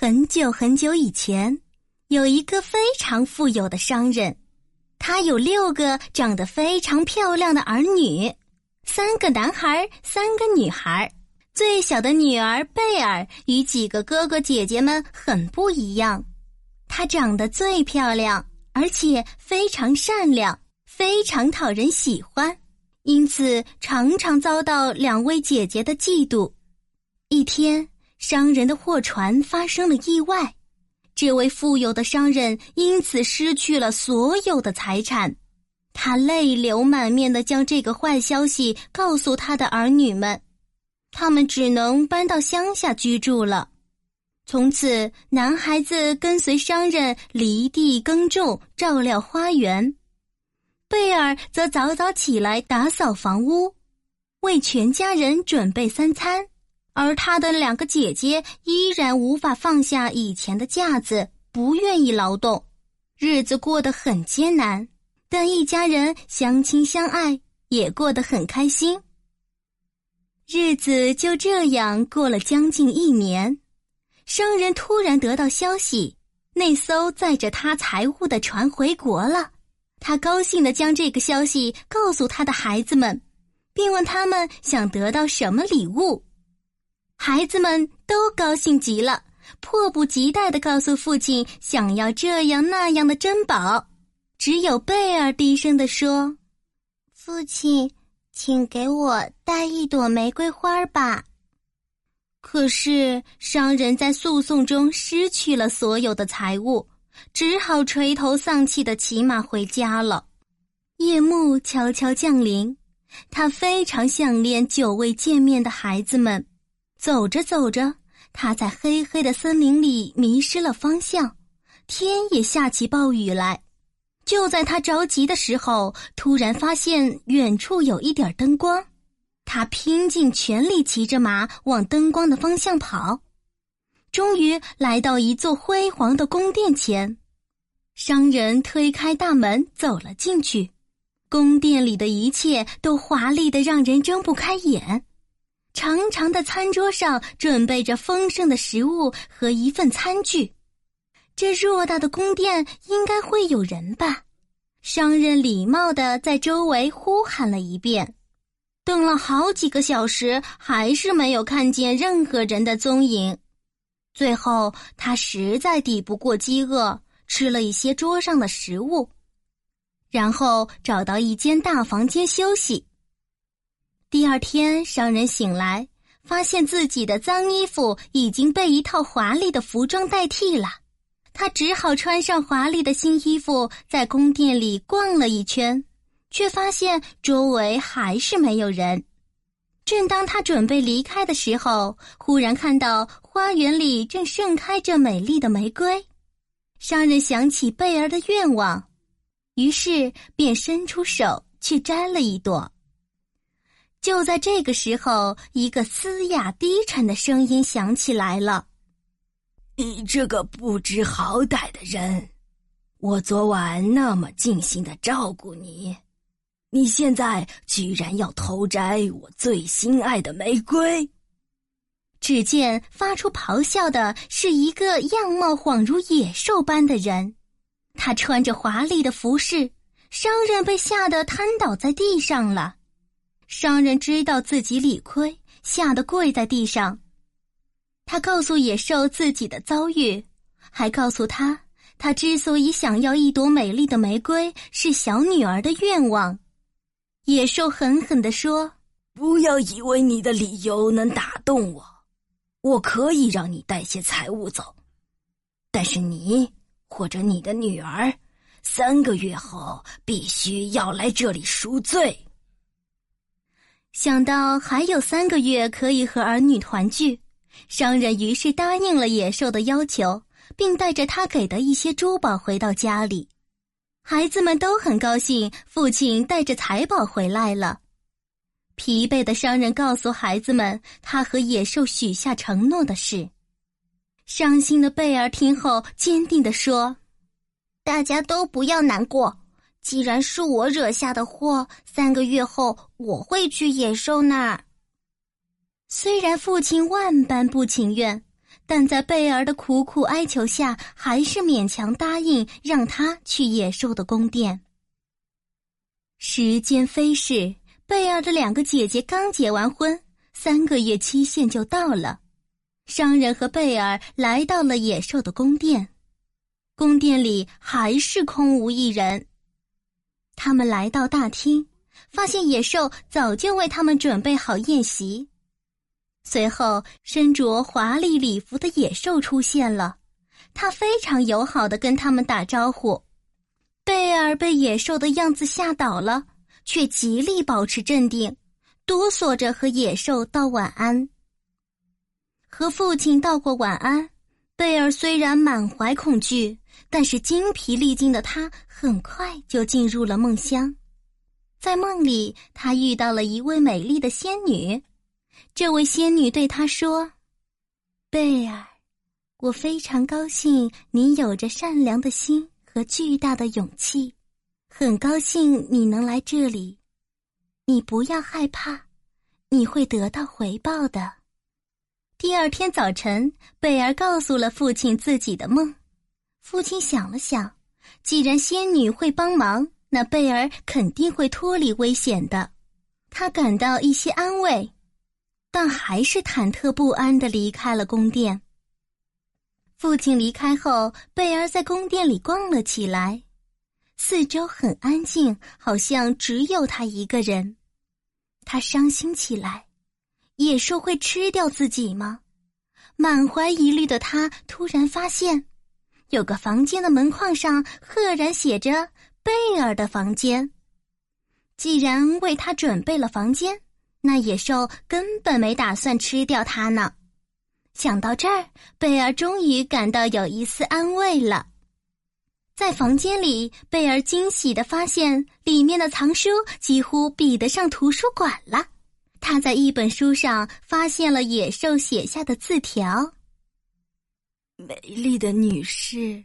很久很久以前，有一个非常富有的商人，他有六个长得非常漂亮的儿女，三个男孩，三个女孩。最小的女儿贝尔与几个哥哥姐姐们很不一样，她长得最漂亮，而且非常善良，非常讨人喜欢，因此常常遭到两位姐姐的嫉妒。一天。商人的货船发生了意外，这位富有的商人因此失去了所有的财产，他泪流满面的将这个坏消息告诉他的儿女们，他们只能搬到乡下居住了。从此，男孩子跟随商人犁地耕种，照料花园；贝尔则早早起来打扫房屋，为全家人准备三餐。而他的两个姐姐依然无法放下以前的架子，不愿意劳动，日子过得很艰难。但一家人相亲相爱，也过得很开心。日子就这样过了将近一年，商人突然得到消息，那艘载着他财物的船回国了。他高兴地将这个消息告诉他的孩子们，并问他们想得到什么礼物。孩子们都高兴极了，迫不及待的告诉父亲想要这样那样的珍宝。只有贝尔低声的说：“父亲，请给我带一朵玫瑰花吧。”可是商人在诉讼中失去了所有的财物，只好垂头丧气的骑马回家了。夜幕悄悄降临，他非常想念久未见面的孩子们。走着走着，他在黑黑的森林里迷失了方向，天也下起暴雨来。就在他着急的时候，突然发现远处有一点灯光，他拼尽全力骑着马往灯光的方向跑，终于来到一座辉煌的宫殿前。商人推开大门走了进去，宫殿里的一切都华丽的让人睁不开眼。长长的餐桌上准备着丰盛的食物和一份餐具，这偌大的宫殿应该会有人吧？商人礼貌的在周围呼喊了一遍，等了好几个小时，还是没有看见任何人的踪影。最后，他实在抵不过饥饿，吃了一些桌上的食物，然后找到一间大房间休息。第二天，商人醒来，发现自己的脏衣服已经被一套华丽的服装代替了。他只好穿上华丽的新衣服，在宫殿里逛了一圈，却发现周围还是没有人。正当他准备离开的时候，忽然看到花园里正盛开着美丽的玫瑰。商人想起贝儿的愿望，于是便伸出手去摘了一朵。就在这个时候，一个嘶哑低沉的声音响起来了：“你这个不知好歹的人，我昨晚那么尽心的照顾你，你现在居然要偷摘我最心爱的玫瑰！”只见发出咆哮的是一个样貌恍如野兽般的人，他穿着华丽的服饰，商人被吓得瘫倒在地上了。商人知道自己理亏，吓得跪在地上。他告诉野兽自己的遭遇，还告诉他，他之所以想要一朵美丽的玫瑰，是小女儿的愿望。野兽狠狠地说：“不要以为你的理由能打动我，我可以让你带些财物走，但是你或者你的女儿，三个月后必须要来这里赎罪。”想到还有三个月可以和儿女团聚，商人于是答应了野兽的要求，并带着他给的一些珠宝回到家里。孩子们都很高兴，父亲带着财宝回来了。疲惫的商人告诉孩子们他和野兽许下承诺的事。伤心的贝尔听后坚定地说：“大家都不要难过。”既然是我惹下的祸，三个月后我会去野兽那儿。虽然父亲万般不情愿，但在贝尔的苦苦哀求下，还是勉强答应让他去野兽的宫殿。时间飞逝，贝尔的两个姐姐刚结完婚，三个月期限就到了。商人和贝尔来到了野兽的宫殿，宫殿里还是空无一人。他们来到大厅，发现野兽早就为他们准备好宴席。随后，身着华丽礼服的野兽出现了，他非常友好的跟他们打招呼。贝尔被野兽的样子吓倒了，却极力保持镇定，哆嗦着和野兽道晚安。和父亲道过晚安，贝尔虽然满怀恐惧，但是精疲力尽的他很快就进入了梦乡。在梦里，他遇到了一位美丽的仙女。这位仙女对他说：“贝尔，我非常高兴你有着善良的心和巨大的勇气，很高兴你能来这里。你不要害怕，你会得到回报的。”第二天早晨，贝尔告诉了父亲自己的梦。父亲想了想，既然仙女会帮忙，那贝儿肯定会脱离危险的。他感到一些安慰，但还是忐忑不安的离开了宫殿。父亲离开后，贝儿在宫殿里逛了起来，四周很安静，好像只有他一个人。他伤心起来。野兽会吃掉自己吗？满怀疑虑的他突然发现，有个房间的门框上赫然写着“贝尔的房间”。既然为他准备了房间，那野兽根本没打算吃掉他呢。想到这儿，贝尔终于感到有一丝安慰了。在房间里，贝尔惊喜的发现，里面的藏书几乎比得上图书馆了。他在一本书上发现了野兽写下的字条：“美丽的女士，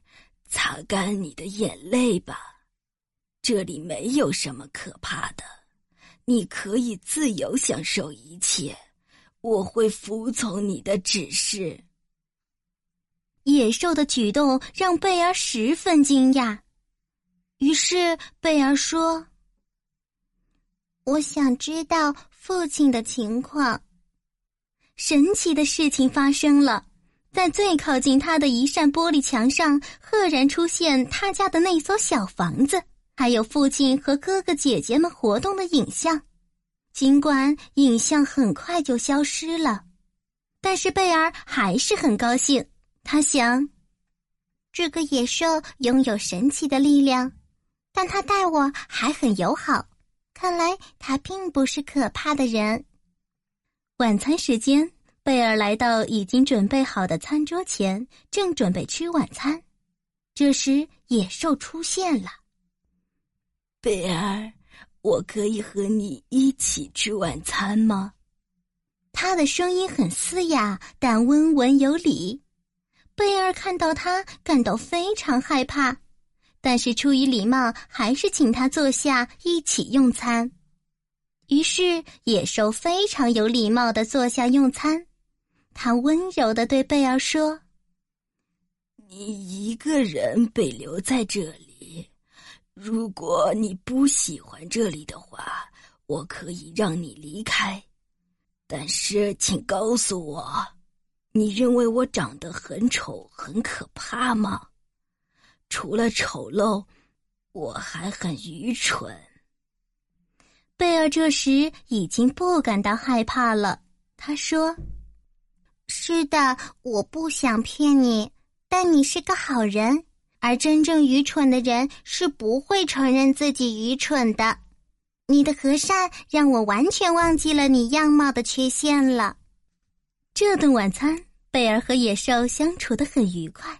擦干你的眼泪吧，这里没有什么可怕的，你可以自由享受一切，我会服从你的指示。”野兽的举动让贝尔十分惊讶，于是贝尔说：“我想知道。”父亲的情况，神奇的事情发生了，在最靠近他的一扇玻璃墙上，赫然出现他家的那所小房子，还有父亲和哥哥姐姐们活动的影像。尽管影像很快就消失了，但是贝尔还是很高兴。他想，这个野兽拥有神奇的力量，但他待我还很友好。看来他并不是可怕的人。晚餐时间，贝尔来到已经准备好的餐桌前，正准备吃晚餐。这时，野兽出现了。贝尔，我可以和你一起吃晚餐吗？他的声音很嘶哑，但温文有礼。贝尔看到他，感到非常害怕。但是出于礼貌，还是请他坐下一起用餐。于是野兽非常有礼貌的坐下用餐，他温柔的对贝尔说：“你一个人被留在这里，如果你不喜欢这里的话，我可以让你离开。但是请告诉我，你认为我长得很丑、很可怕吗？”除了丑陋，我还很愚蠢。贝尔这时已经不感到害怕了。他说：“是的，我不想骗你，但你是个好人，而真正愚蠢的人是不会承认自己愚蠢的。你的和善让我完全忘记了你样貌的缺陷了。”这顿晚餐，贝尔和野兽相处的很愉快。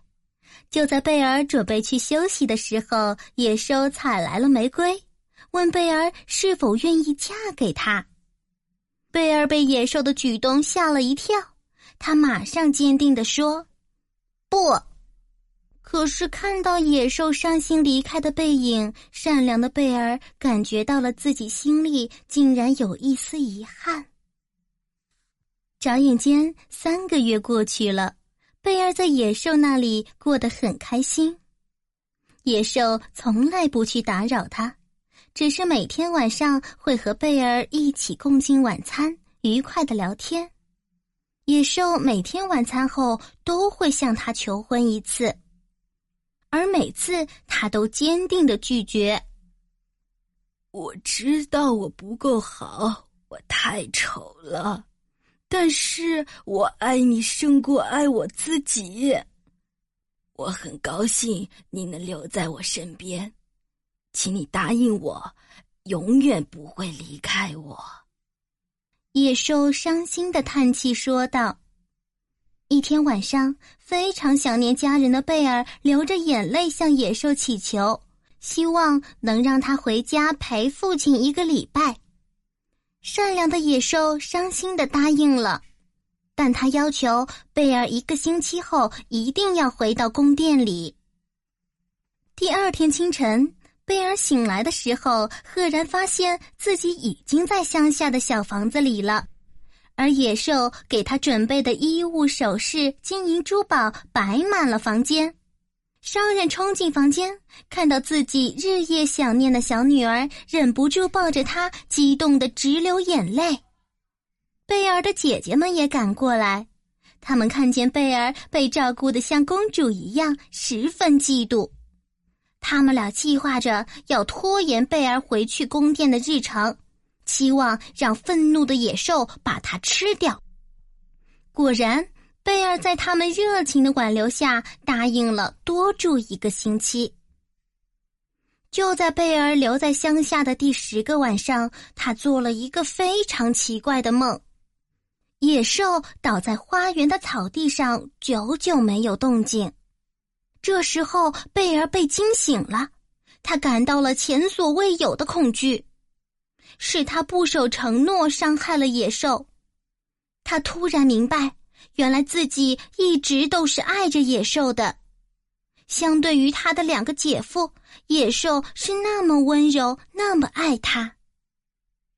就在贝尔准备去休息的时候，野兽采来了玫瑰，问贝尔是否愿意嫁给他。贝尔被野兽的举动吓了一跳，他马上坚定地说：“不。”可是看到野兽伤心离开的背影，善良的贝尔感觉到了自己心里竟然有一丝遗憾。眨眼间，三个月过去了。贝尔在野兽那里过得很开心。野兽从来不去打扰他，只是每天晚上会和贝尔一起共进晚餐，愉快的聊天。野兽每天晚餐后都会向他求婚一次，而每次他都坚定的拒绝。我知道我不够好，我太丑了。但是我爱你胜过爱我自己。我很高兴你能留在我身边，请你答应我，永远不会离开我。野兽伤心的叹气说道：“一天晚上，非常想念家人的贝尔流着眼泪向野兽祈求，希望能让他回家陪父亲一个礼拜。”善良的野兽伤心的答应了，但他要求贝尔一个星期后一定要回到宫殿里。第二天清晨，贝尔醒来的时候，赫然发现自己已经在乡下的小房子里了，而野兽给他准备的衣物、首饰、金银珠宝摆满了房间。商人冲进房间，看到自己日夜想念的小女儿，忍不住抱着她，激动的直流眼泪。贝尔的姐姐们也赶过来，他们看见贝尔被照顾的像公主一样，十分嫉妒。他们俩计划着要拖延贝尔回去宫殿的日程，期望让愤怒的野兽把它吃掉。果然。贝尔在他们热情的挽留下，答应了多住一个星期。就在贝尔留在乡下的第十个晚上，他做了一个非常奇怪的梦：野兽倒在花园的草地上，久久没有动静。这时候，贝儿被惊醒了，他感到了前所未有的恐惧，是他不守承诺，伤害了野兽。他突然明白。原来自己一直都是爱着野兽的，相对于他的两个姐夫，野兽是那么温柔，那么爱他。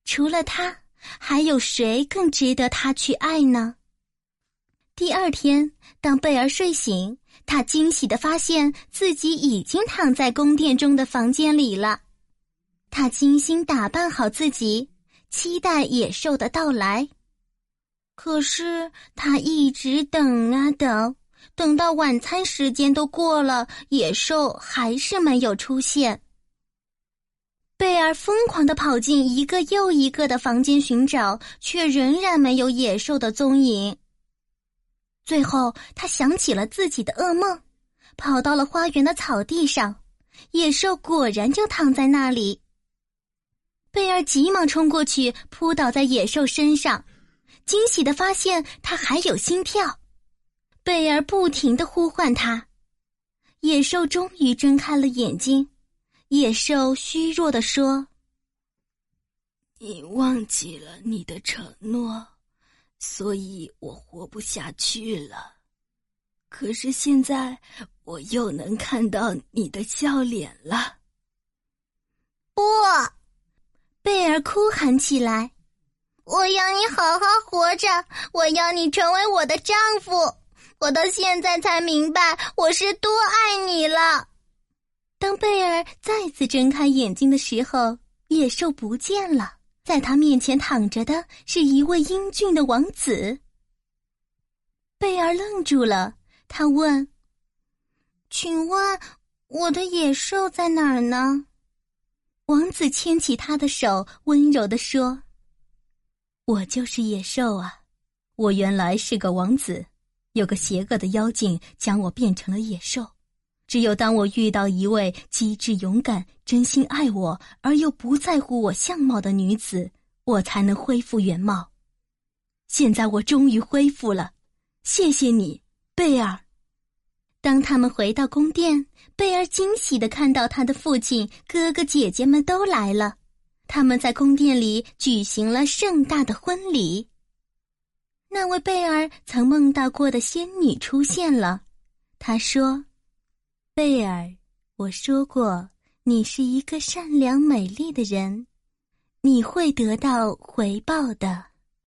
除了他，还有谁更值得他去爱呢？第二天，当贝儿睡醒，他惊喜的发现自己已经躺在宫殿中的房间里了。他精心打扮好自己，期待野兽的到来。可是他一直等啊等，等到晚餐时间都过了，野兽还是没有出现。贝尔疯狂的跑进一个又一个的房间寻找，却仍然没有野兽的踪影。最后，他想起了自己的噩梦，跑到了花园的草地上，野兽果然就躺在那里。贝尔急忙冲过去，扑倒在野兽身上。惊喜的发现，他还有心跳。贝尔不停的呼唤他，野兽终于睁开了眼睛。野兽虚弱的说：“你忘记了你的承诺，所以我活不下去了。可是现在，我又能看到你的笑脸了。”不，贝尔哭喊起来。我要你好好活着，我要你成为我的丈夫。我到现在才明白我是多爱你了。当贝尔再次睁开眼睛的时候，野兽不见了，在他面前躺着的是一位英俊的王子。贝尔愣住了，他问：“请问我的野兽在哪儿呢？”王子牵起他的手，温柔的说。我就是野兽啊！我原来是个王子，有个邪恶的妖精将我变成了野兽。只有当我遇到一位机智勇敢、真心爱我而又不在乎我相貌的女子，我才能恢复原貌。现在我终于恢复了，谢谢你，贝尔。当他们回到宫殿，贝尔惊喜的看到他的父亲、哥哥、姐姐们都来了。他们在宫殿里举行了盛大的婚礼。那位贝尔曾梦到过的仙女出现了，她说：“贝尔，我说过你是一个善良美丽的人，你会得到回报的。”